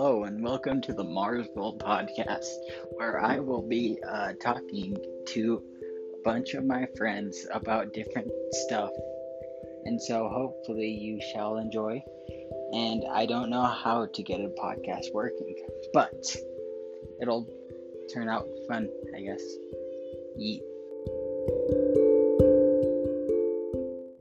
Hello and welcome to the Mars Will podcast, where I will be uh, talking to a bunch of my friends about different stuff. And so hopefully you shall enjoy. And I don't know how to get a podcast working, but it'll turn out fun, I guess. Yeet.